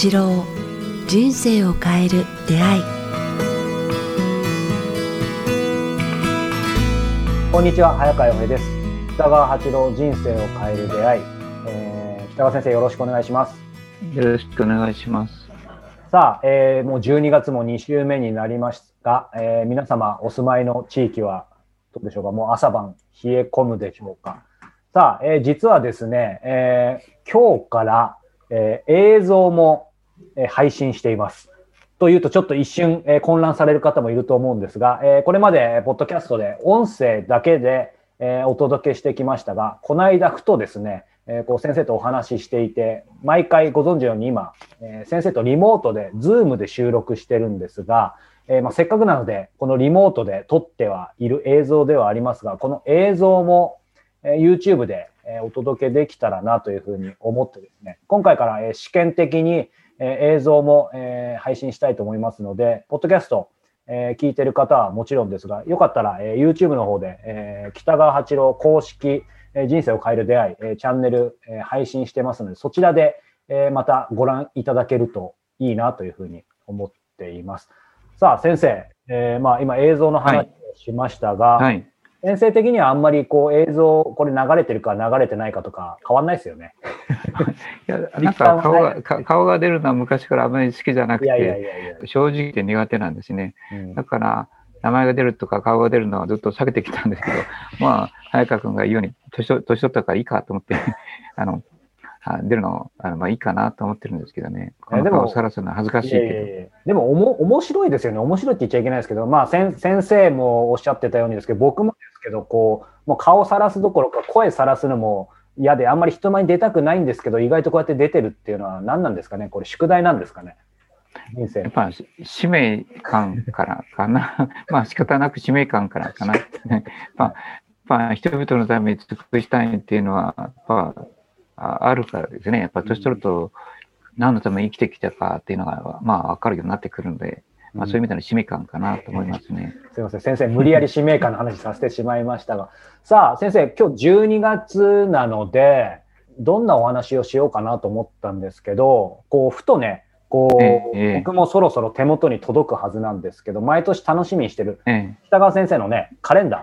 八郎人生を変える出会い。こんにちは早川洋平です。北川八郎人生を変える出会い、えー、北川先生よろしくお願いします。よろしくお願いします。さあ、えー、もう12月も2週目になりましたが、えー、皆様お住まいの地域はどうでしょうか？もう朝晩冷え込むでしょうか？さあ、えー、実はですね、えー、今日から、えー、映像も、え、配信しています。というと、ちょっと一瞬、え、混乱される方もいると思うんですが、え、これまで、ポッドキャストで音声だけで、え、お届けしてきましたが、この間、ふとですね、え、こう先生とお話ししていて、毎回ご存知のように今、え、先生とリモートで、ズームで収録してるんですが、えまあ、せっかくなので、このリモートで撮ってはいる映像ではありますが、この映像も、え YouTube で、えお届けできたらなというふうに思ってですね、今回から、え試験的に、え映像も、え配信したいと思いますので、ポッドキャスト、え聞いてる方はもちろんですが、よかったら、え YouTube の方で、え北川八郎公式、え人生を変える出会い、えチャンネル、え配信してますので、そちらで、えまたご覧いただけるといいなというふうに思っています。さあ、先生、えー、まあ今映像の話をしましたが、はいはい先生的にはあんまりこう映像、これ流れてるか流れてないかとか変わんないですよね。いや、なんか顔が、顔が出るのは昔からあまり好きじゃなくて、正直で苦手なんですね。うん、だから、名前が出るとか顔が出るのはずっと避けてきたんですけど、まあ、早川君が言うように、年取ったからいいかと思って あの、出るの、あのまあいいかなと思ってるんですけどね。この顔をさらすのは恥ずかしいけど。いやいやいやでもおも、面白いですよね。面白いって言っちゃいけないですけど、まあ先生もおっしゃってたようにですけど、僕もですけど、こう、もう顔さらすどころか声さらすのも嫌で、あんまり人前に出たくないんですけど、意外とこうやって出てるっていうのは何なんですかね？これ宿題なんですかね？人生。やっぱ使命感からかな。まあ仕方なく使命感からかな。まあ、まあ、人々のために尽くしたいっていうのは、やっぱあるからですね、やっぱ年取ると何のために生きてきたかっていうのが、まあ、分かるようになってくるので、まあ、そういう意味での使命感かなと思いますね。すみません、先生、無理やり使命感の話させてしまいましたが、さあ、先生、今日12月なので、どんなお話をしようかなと思ったんですけど、こう、ふとね、こう、ええ、僕もそろそろ手元に届くはずなんですけど、毎年楽しみにしてる、北川先生のね、カレンダー。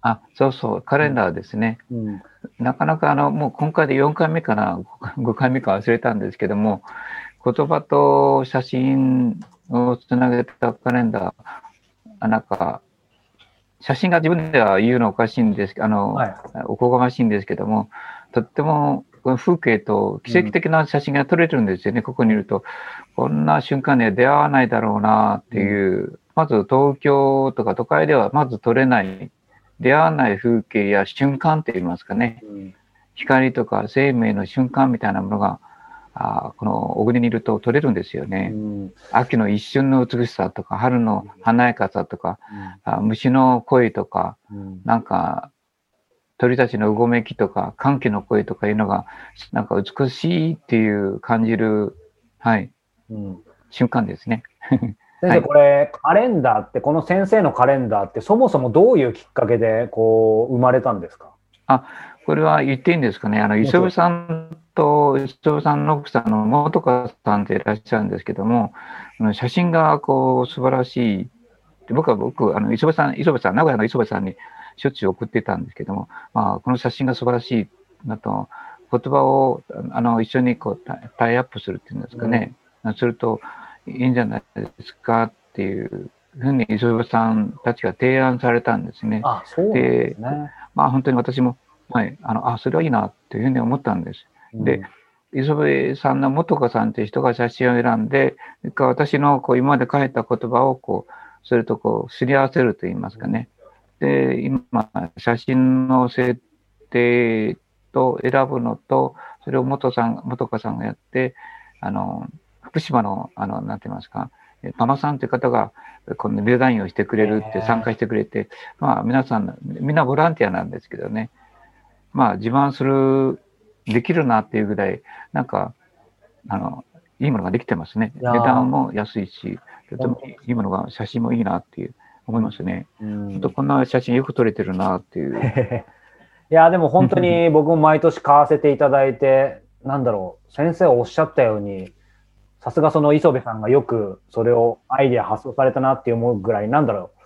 あ、そうそう、カレンダーですね。うん、なかなかあの、もう今回で4回目かな、5回目か忘れたんですけども、言葉と写真をつなげたカレンダー、なんか、写真が自分では言うのおかしいんですあの、はい、おこがましいんですけども、とっても風景と奇跡的な写真が撮れるんですよね、うん、ここにいると。こんな瞬間には出会わないだろうなっていう、うん、まず東京とか都会ではまず撮れない。出会わない風景や瞬間といいますかね、うん、光とか生命の瞬間みたいなものがあこの小国にいると取れるんですよね、うん、秋の一瞬の美しさとか春の華やかさとか、うん、あ虫の声とか、うん、なんか鳥たちのうごめきとか歓喜の声とかいうのがなんか美しいっていう感じる、はい、瞬間ですね。先生、これ、カレンダーって、この先生のカレンダーって、そもそもどういうきっかけで、こう、生まれたんですか？あ、これは言っていいんですかね？あの、磯部さんと、磯部さんの奥さんの元川さんっていらっしゃるんですけども、写真が、こう、素晴らしい。僕は、僕、あの、磯部さん、磯部さん、名古屋の磯部さんにしょっちゅう送ってたんですけども、まあ、この写真が素晴らしいなと、言葉を、あの、一緒にこう、タイアップするっていうんですかね。うん、すると、いいんじゃないですかっていうふうに磯部さんたちが提案されたんですね。あそうで、ね、まあ本当に私も、はい、あのあそれはいいなっていうふうに思ったんです。うん、で磯部さんの元子さんという人が写真を選んで、私のこう今まで書いた言葉をこう、それとこう、すり合わせると言いますかね。で、今、写真の設定と選ぶのと、それを元さん、元子さんがやって、あの、福島の、あの、なんて言いますか、パマさんという方が、このデザインをしてくれるって参加してくれて、まあ皆さん、みんなボランティアなんですけどね、まあ自慢する、できるなっていうぐらい、なんか、あの、いいものができてますね。値段も安いし、とてもいいものが、写真もいいなっていう思いますね。本当こんな写真よく撮れてるなっていう。いや、でも本当に 僕も毎年買わせていただいて、なんだろう、先生おっしゃったように、さすがその磯部さんがよくそれをアイディア発想されたなって思うぐらい、なんだろう。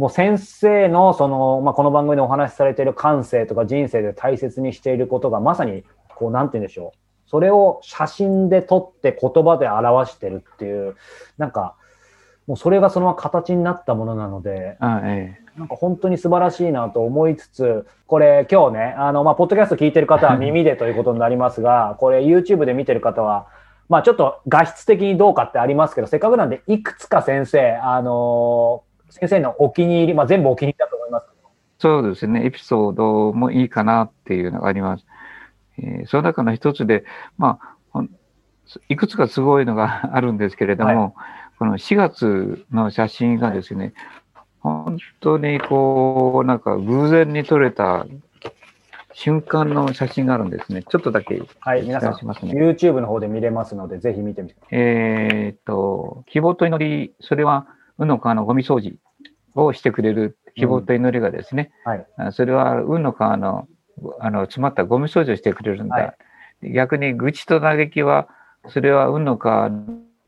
もう先生のその、まあ、この番組でお話しされている感性とか人生で大切にしていることがまさに、こう、なんて言うんでしょう。それを写真で撮って言葉で表してるっていう、なんか、もうそれがそのまま形になったものなので、ええ、なんか本当に素晴らしいなと思いつつ、これ今日ね、あの、まあ、ポッドキャスト聞いてる方は耳でということになりますが、これ YouTube で見てる方は、まあちょっと画質的にどうかってありますけど、せっかくなんでいくつか先生、あのー、先生のお気に入り、まあ全部お気に入りだと思いますそうですね、エピソードもいいかなっていうのがあります。えー、その中の一つで、まあ、いくつかすごいのが あるんですけれども、はい、この4月の写真がですね、本当にこう、なんか偶然に撮れた瞬間の写真があるんですね。ちょっとだけ、はい、皆さん、YouTube の方で見れますので、ぜひ見てみてください。えっと、希望と祈り、それは、運の川のゴミ掃除をしてくれる希望と祈りがですね、うん、はい、それは運の川のあの詰まったゴミ掃除をしてくれるんだ。はい、逆に愚痴と嘆きは、それは運の川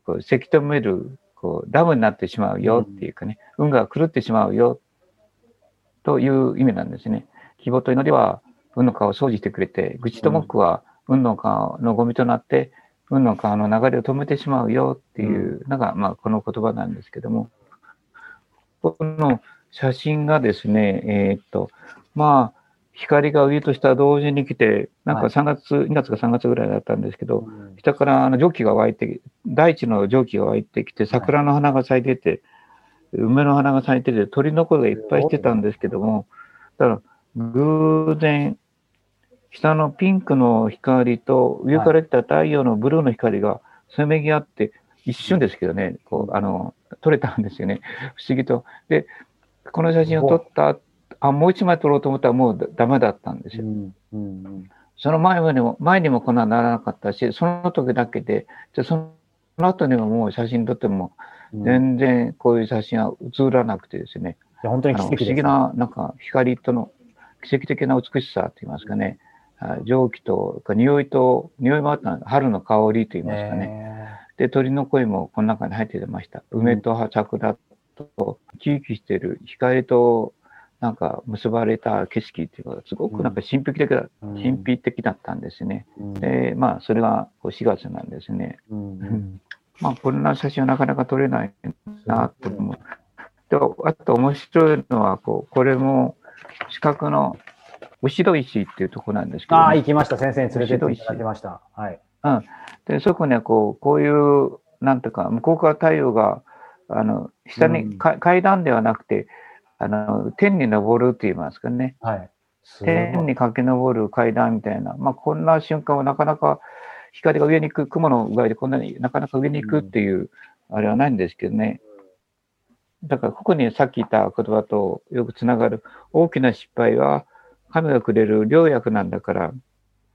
をせき止めるこうダムになってしまうよっていうかね、うん、運が狂ってしまうよという意味なんですね。希望と祈りは運の川を掃除してくれて、愚痴と文句は運の川のゴミとなって、運の川の流れを止めてしまうよっていうのが、まあ、この言葉なんですけども、この写真がですね、えー、っと、まあ、光が上と下同時に来て、なんか3月、はい、2月か3月ぐらいだったんですけど、うん、下からあの蒸気が湧いて、大地の蒸気が湧いてきて、桜の花が咲いてて、はい、梅の花が咲いてて、鳥の声がいっぱいしてたんですけども、だから、偶然、下のピンクの光と上から来た太陽のブルーの光がせめぎ合って、一瞬ですけどね、こう、あの、撮れたんですよね。不思議と。で、この写真を撮ったあ、もう一枚撮ろうと思ったらもうダメだったんですよ。うんうんうん、その前にも、前にもこんなならなかったし、その時だけで、じゃその後にももう写真撮っても、全然こういう写真は写らなくてですね。うん、本当に奇跡不思議な、なんか光との奇跡的な美しさと言いますかね。蒸気と、匂いと、匂いもあった春の香りと言いますかね。で、鳥の声もこの中に入ってました。梅と桜と、生き生きしている光となんか結ばれた景色っていうのがすごくなんか神秘的だ、うん、神秘的だったんですね。うん、で、まあ、それが4月なんですね。うん、まあ、こんな写真はなかなか撮れないなと思う。で、あと面白いのは、こう、これも四角の後ろ石っていうとこなんですけど、ね、ああ、行きました。先生に連れてっていただきました。はい。うん。で、そこにはこう、こういう、なんていうか、向こうから太陽が、あの、下に、階段ではなくて、あの、天に登るって言いますかね。はい。天に駆け上る階段みたいな。まあ、こんな瞬間はなかなか光が上に行く、雲の具合でこんなになかなか上に行くっていう、あれはないんですけどね。だから、ここにさっき言った言葉とよくつながる大きな失敗は、神がくれる良薬なんだから。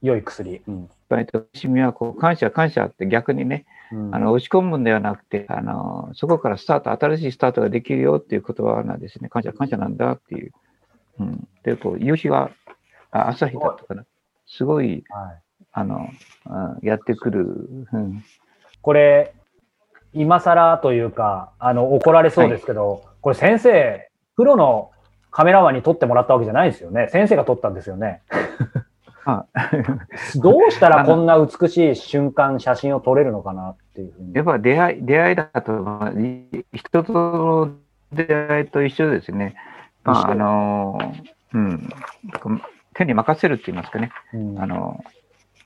良い薬。うん。失敗としみはこう感謝感謝って逆にね、あの、押し込むんではなくて、あの、そこからスタート、新しいスタートができるよっていう言葉なんですね。感謝、感謝なんだっていう。うん。で、こう、夕日が、あ朝日だったかな。すごい、はい、あの、やってくる。うん、これ、今更というか、あの、怒られそうですけど、はい、これ先生、プロのカメラマンに撮ってもらったわけじゃないですよね。先生が撮ったんですよね。どうしたらこんな美しい瞬間、写真を撮れるのかなっていうふうに。やっぱ出会い、出会いだと、人との出会いと一緒ですね。まあ、あの、うん、手に任せるって言いますかね。うん、あの、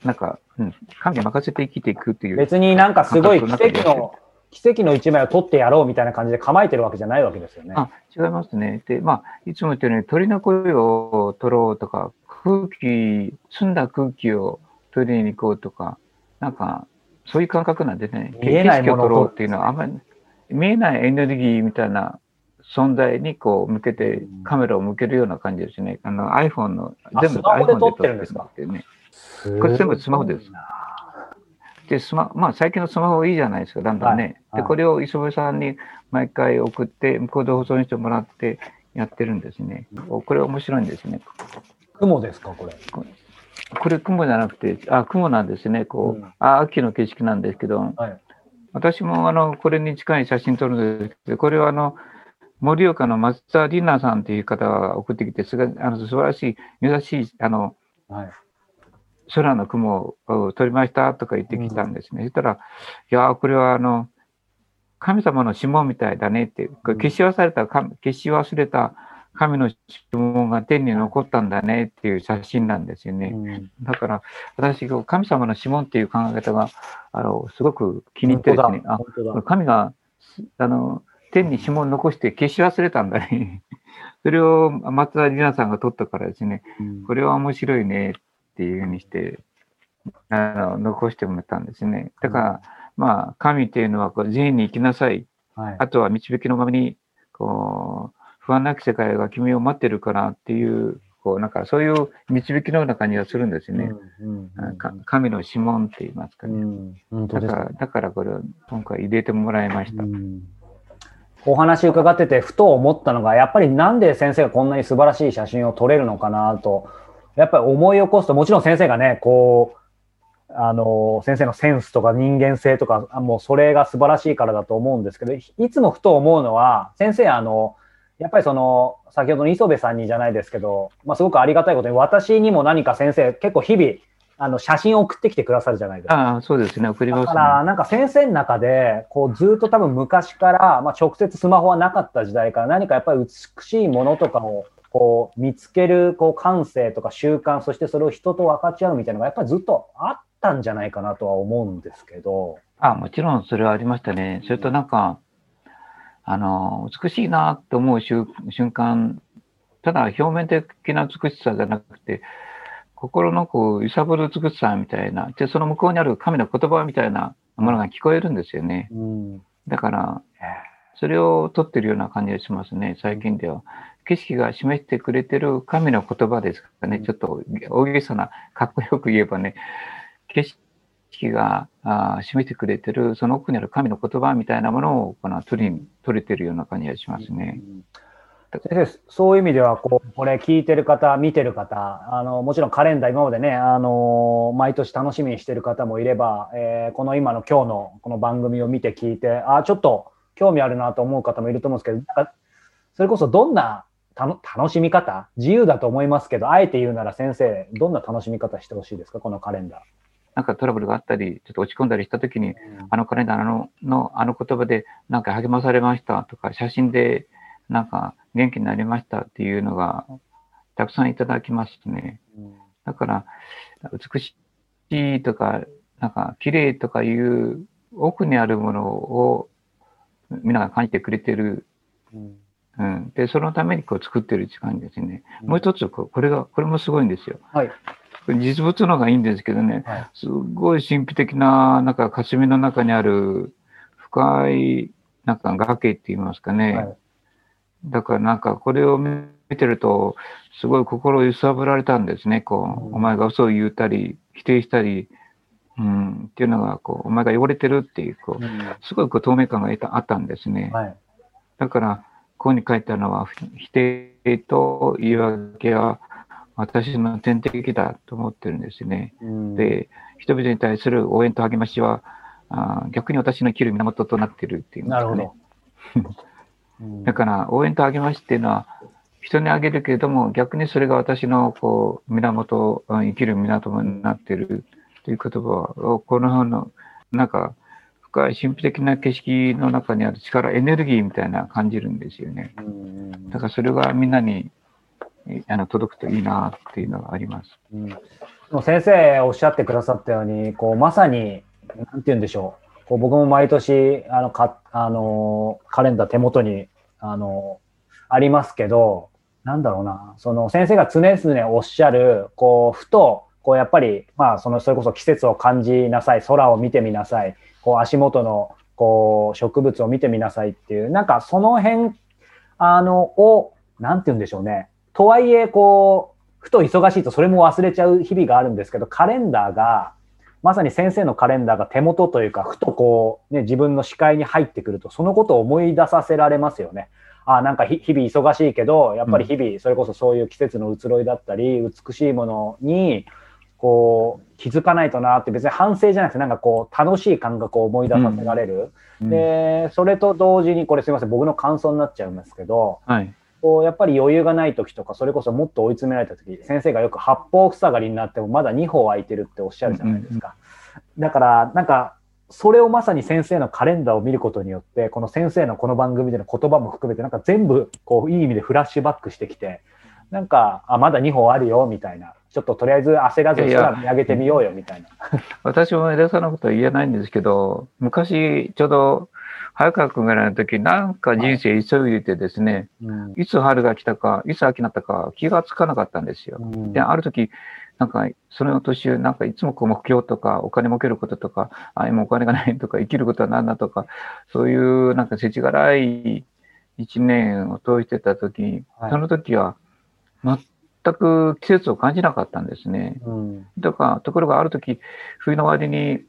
なんか、うん、神に任せて生きていくっていう。別になんかすごい奇跡の、奇跡の一枚を取ってやろうみたいな感じで構えてるわけじゃないわけですよね。あ、違いますね。で、まあ、いつも言ってるように鳥の声を取ろうとか、空気、澄んだ空気を取りに行こうとか、なんか、そういう感覚なんでね、見えないものを取ろうっていうのはあんまり、見えないエネルギーみたいな存在にこう向けて、カメラを向けるような感じですね。あの iPhone の、全部 iPhone で撮ってるんですか？ね。これ全部スマホです。で、スマ、まあ最近のスマホいいじゃないですか、だんだんね。はい、で、これを磯部さんに毎回送って、向こうで保存してもらってやってるんですね。これ面白いんですね。雲ですか、これ？これ雲じゃなくて、あ、雲なんですね。こう、うん、あ、秋の景色なんですけど、はい、私もあのこれに近い写真撮るんですけど、これはあの盛岡の松田里奈さんという方が送ってきて、すがあの素晴らしい、珍しいあの、はい、空の雲を撮りましたとか言ってきたんですね。うん、そしたら、いや、これはあの神様の指紋みたいだねって、消し忘れた、消し忘れた神の指紋が天に残ったんだねっていう写真なんですよね。うん、だから、私、神様の指紋っていう考え方が、あの、すごく気に入ってですね、あ、神が、あの、天に指紋残して消し忘れたんだね。それを松田里奈さんが撮ったからですね、うん、これは面白いねっていうふうにして、あの、残してもらったんですね。だから、うん、まあ、神っていうのはこう全員に生きなさい。はい、あとは導きのままに、こう、不安なき世界が君を待ってるからっていう、こう、なんかそういう導きのような感じがするんですよね。神の指紋って言いますかね。だから、だからこれを今回入れてもらいました。お話伺ってて、ふと思ったのが、やっぱりなんで先生がこんなに素晴らしい写真を撮れるのかなと、やっぱり思い起こすと、もちろん先生がね、こう、あの、先生のセンスとか人間性とか、もうそれが素晴らしいからだと思うんですけど、いつもふと思うのは、先生、あの、やっぱりその、先ほどの磯部さんにじゃないですけど、まあ、すごくありがたいことに、私にも何か先生、結構日々、あの、写真を送ってきてくださるじゃないですか。ああ、そうですね、送ります、ね、だから、なんか先生の中で、こう、ずっと多分昔から、まあ、直接スマホはなかった時代から、何かやっぱり美しいものとかを、こう、見つける、こう、感性とか習慣、そしてそれを人と分かち合うみたいなのが、やっぱりずっとあったんじゃないかなとは思うんですけど。あもちろんそれはありましたね。それとなんか、あの、美しいなと思う瞬間、ただ表面的な美しさじゃなくて、心のこう揺さぶる美しさみたいな、で、その向こうにある神の言葉みたいなものが聞こえるんですよね。うん、だから、それを撮ってるような感じがしますね、最近では。景色が示してくれてる神の言葉ですからね、ちょっと大げさな、かっこよく言えばね、景色識があ示してくれてる、その奥にある神の言葉みたいなものをこの取り取れてるような感じがしますね。先生、そういう意味ではこう、これ聞いてる方、見てる方、あのもちろんカレンダー、今までね、あの毎年楽しみにしてる方もいれば、えー、この今の今日のこの番組を見て聞いて、あちょっと興味あるなと思う方もいると思うんですけど、それこそどんな楽しみ方、自由だと思いますけど、あえて言うなら先生、どんな楽しみ方してほしいですか、このカレンダー。なんかトラブルがあったり、ちょっと落ち込んだりしたときに、うん、あのカレンダーののあの言葉でなんか励まされましたとか、写真でなんか元気になりましたっていうのがたくさんいただきますね。うん、だから、美しいとか、なんか綺麗とかいう奥にあるものをみんなが感じてくれてる。うん、うん、で、そのためにこう作ってる時間ですね。もう一つ、これが、これもすごいんですよ。はい。実物のがいいんですけどね、はい、すごい神秘的な、なんか霞の中にある深い、なんか崖って言いますかね。はい、だからなんかこれを見てると、すごい心揺さぶられたんですね。こう、うん、お前が嘘を言ったり、否定したり、うん、っていうのが、こう、お前が汚れてるっていう、こう、うん、すごいこう透明感があったんですね。はい、だから、ここに書いてあるのは、否定と言い訳は、私の天敵だと思ってるんですね。うん、で、人々に対する応援と励ましは、あ逆に私の生きる源となっているっていうんですかね。だから、応援と励ましっていうのは、人にあげるけれども、逆にそれが私のこう源、生きる源になっているという言葉を、この辺の、なんか、深い神秘的な景色の中にある力、エネルギーみたいな感じるんですよね。だからそれがみんなにあの届くといいなっていうのがあります。うん、先生おっしゃってくださったように、こうまさに、なんて言うんでしょう。こう僕も毎年、あの、か、あの、カレンダー手元に、あの、ありますけど、なんだろうな、その先生が常々おっしゃる、こう、ふと、こうやっぱり、まあ、その、それこそ季節を感じなさい、空を見てみなさい、こう足元の、こう、植物を見てみなさいっていう、なんかその辺、あの、を、なんて言うんでしょうね。とはいえ、こう、ふと忙しいとそれも忘れちゃう日々があるんですけど、カレンダーが、まさに先生のカレンダーが手元というか、ふとこう、ね、自分の視界に入ってくると、そのことを思い出させられますよね。あなんか日々忙しいけど、やっぱり日々、それこそそういう季節の移ろいだったり、美しいものに、こう、気づかないとなって別に反省じゃなくて、なんかこう、楽しい感覚を思い出させられる。うん、で、それと同時に、これすみません、僕の感想になっちゃうんですけど、はい、こうやっぱり余裕がない時とか、それこそもっと追い詰められた時、先生がよく八方塞がりになってもまだ2歩空いてるっておっしゃるじゃないですか。だから、なんか、それをまさに先生のカレンダーを見ることによって、この先生のこの番組での言葉も含めて、なんか全部、こう、いい意味でフラッシュバックしてきて、なんか、あ、まだ2歩あるよ、みたいな。ちょっととりあえず焦らず空見上げてみようよ、みたいな。私も枝さんのことは言えないんですけど、昔、ちょうど、早川君ぐらいの時、なんか人生急いでてですね、はい、いつ春が来たか、いつ秋になったか気がつかなかったんですよ。うん、で、ある時、なんか、その年、なんかいつもこう目標とか、お金儲けることとか、あ、今お金がないとか、生きることは何だとか、そういうなんか世知辛い一年を通してた時に、はい、その時は全く季節を感じなかったんですね。うん、だから、ところがある時、冬の終わりに、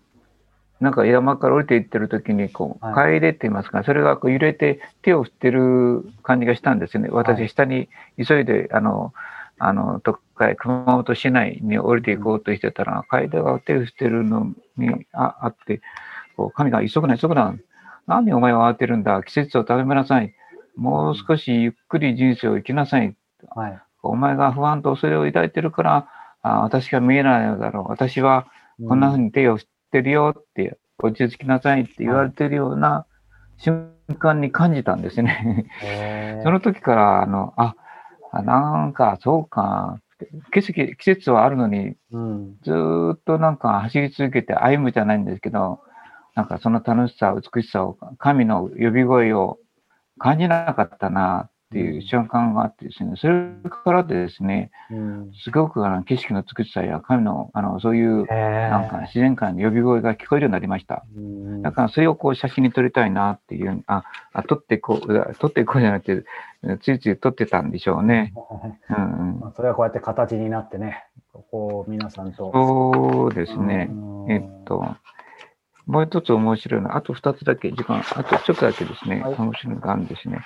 なんか山から降りていってる時に、こう、帰れって言いますか、それがこう揺れて手を振ってる感じがしたんですよね。私、下に急いで、あの、あの、都会、熊本市内に降りていこうとしてたら、階段が手をしてるのにああって、こう神が急ぐな、急ぐな。何お前は慌てるんだ。季節を食べなさい。もう少しゆっくり人生を生きなさい。はい、お前が不安とそれを抱いてるから、あ私が見えないのだろう。私はこんな風に手を振ってるよって、落ち着きなさいって言われてるような瞬間に感じたんですね。その時から、あの、あ、なんか、そうか、季節季節はあるのに、うん、ずっとなんか走り続けて歩むじゃないんですけど、なんかその楽しさ、美しさを、神の呼び声を感じなかったなっていう瞬間があってですね、それからですね、うん、すごくあの景色の美しさや神のあのそういうなんか自然界の呼び声が聞こえるようになりました。だからそれをこう写真に撮りたいなっていう、あ、あ撮ってこう、撮っていこうじゃなくて、ついつい撮ってたんでしょうね。うんうん、それはこうやって形になってね、こう皆さんと。そうですね。えっと、もう一つ面白いのは、あと二つだけ、時間、あとちょっとだけですね、はい、面白いのがあるんですね。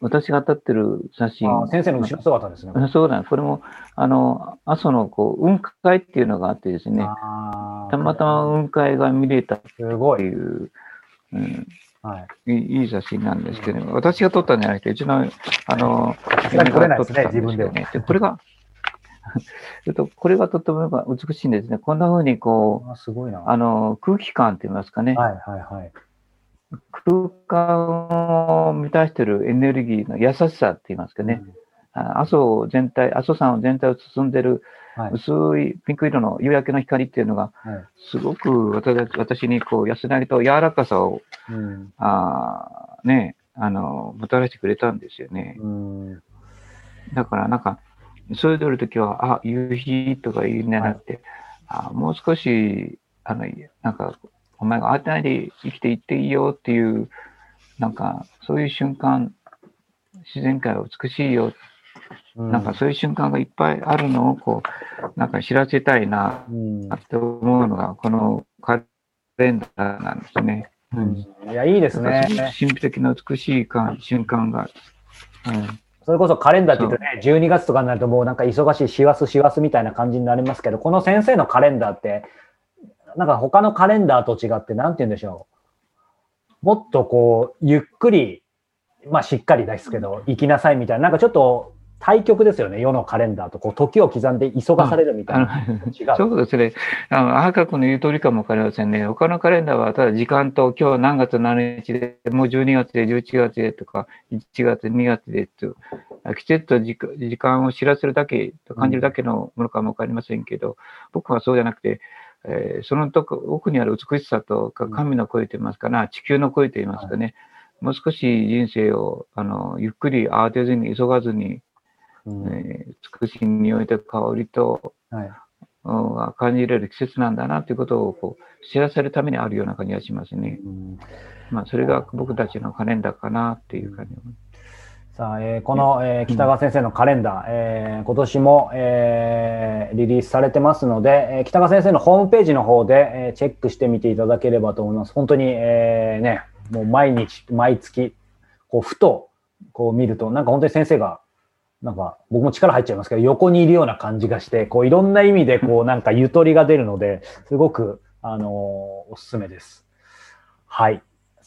私が立ってる写真。先生の後ろ姿ですね。そうだ、ね、これも、あの、阿蘇のこう雲海っていうのがあってですね、たまたま雲海が見れたっていう、うん、はい、いい写真なんですけど、私が撮ったんじゃなくて、うちの、あの、撮れないですね、自分で。でこれが、これがとても美しいんですね。こんな風にこう、すごいなあの空気感って言いますかね。はいはいはい。空間を満たしているエネルギーの優しさって言いますかね。うん、阿蘇全体、阿蘇山全体を包んでる薄いピンク色の夕焼けの光っていうのが、すごく私にこう安らぎと柔らかさを、うん、あね、あの、もたらしてくれたんですよね。うん、だからなんか、そういうるときは、あ、夕日とか言うんじゃなくて、はい、あもう少し、あの、なんか、お前が当てないで生きていっていいよっていう、なんか、そういう瞬間、自然界は美しいよ、うん、なんかそういう瞬間がいっぱいあるのを、こう、なんか知らせたいな、って思うのが、このカレンダーなんですね。うん、いや、いいですね。神秘的な美しい瞬間が。うん。それこそカレンダーって言うとね、12月とかになるともうなんか忙しい、師走、師走みたいな感じになりますけど、この先生のカレンダーって、なんか他のカレンダーと違って、なんて言うんでしょう。もっとこう、ゆっくり、まあしっかりですけど、行きなさいみたいな、なんかちょっと対極ですよね、世のカレンダーと、こう、時を刻んで急がされるみたいな。違う。そうですね。あの、赤く君の言う通りかもわかりませんね。他のカレンダーは、ただ時間と、今日何月何日で、もう12月で、11月でとか、1月、2月でと、季節と時間を知らせるだけ、と感じるだけのものかもわかりませんけど、うん、僕はそうじゃなくて、えー、そのとこ奥にある美しさと神の声といいますかな、地球の声といいますかね、もう少し人生をあのゆっくり慌てずに急がずに、うん、えー、美しい匂いと香りと、はい、感じられる季節なんだなということをこう知らせるためにあるような感じがしますね。うん、まあ、それが僕たちのカレンダーかなっていう感じ。さあ、えー、この、えー、北川先生のカレンダー、えー、今年も、えー、リリースされてますので、えー、北川先生のホームページの方で、えー、チェックしてみていただければと思います。本当に、えー、ね、もう毎日、毎月、こう、ふと、こう見ると、なんか本当に先生が、なんか僕も力入っちゃいますけど、横にいるような感じがして、こういろんな意味でこうなんかゆとりが出るので、すごく、あのー、おすすめです。はい。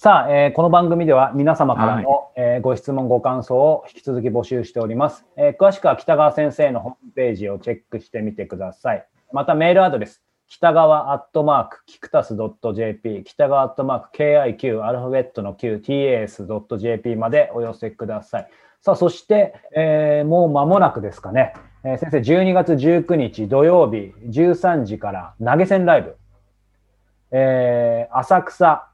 さあ、えー、この番組では皆様からの、はい、えー、ご質問、ご感想を引き続き募集しております、えー、詳しくは北川先生のホームページをチェックしてみてください。またメールアドレス、北川アットマーク、キクタス .jp、北川アットマーク、KIQ、アルファベットの Q、TAS.jp までお寄せください。さあ、そして、えー、もう間もなくですかね、えー、先生、12月19日土曜日13時から投げ銭ライブ、えー、浅草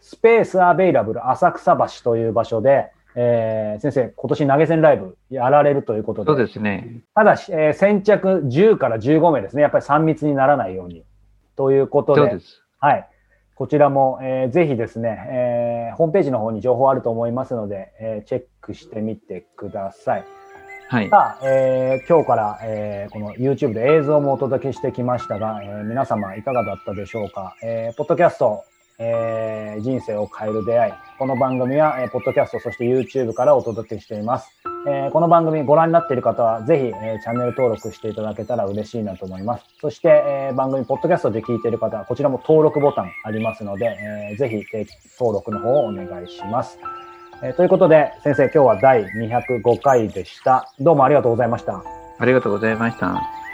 スペースアベイラブル浅草橋という場所で、えー、先生、今年投げ銭ライブやられるということで。そうですね。ただし、えー、先着10から15名ですね。やっぱり3密にならないように。ということで。そうです。はい。こちらも、えー、ぜひですね、えー、ホームページの方に情報あると思いますので、えー、チェックしてみてください。はい。さあ、えー、今日から、えー、この YouTube で映像もお届けしてきましたが、えー、皆様いかがだったでしょうか。えー、ポッドキャスト、えー、人生を変える出会い。この番組は、えー、ポッドキャスト、そして YouTube からお届けしています。えー、この番組ご覧になっている方は、ぜひ、えー、チャンネル登録していただけたら嬉しいなと思います。そして、えー、番組、ポッドキャストで聞いている方は、こちらも登録ボタンありますので、えー、ぜひ、えー、登録の方をお願いします。えー、ということで、先生、今日は第205回でした。どうもありがとうございました。ありがとうございました。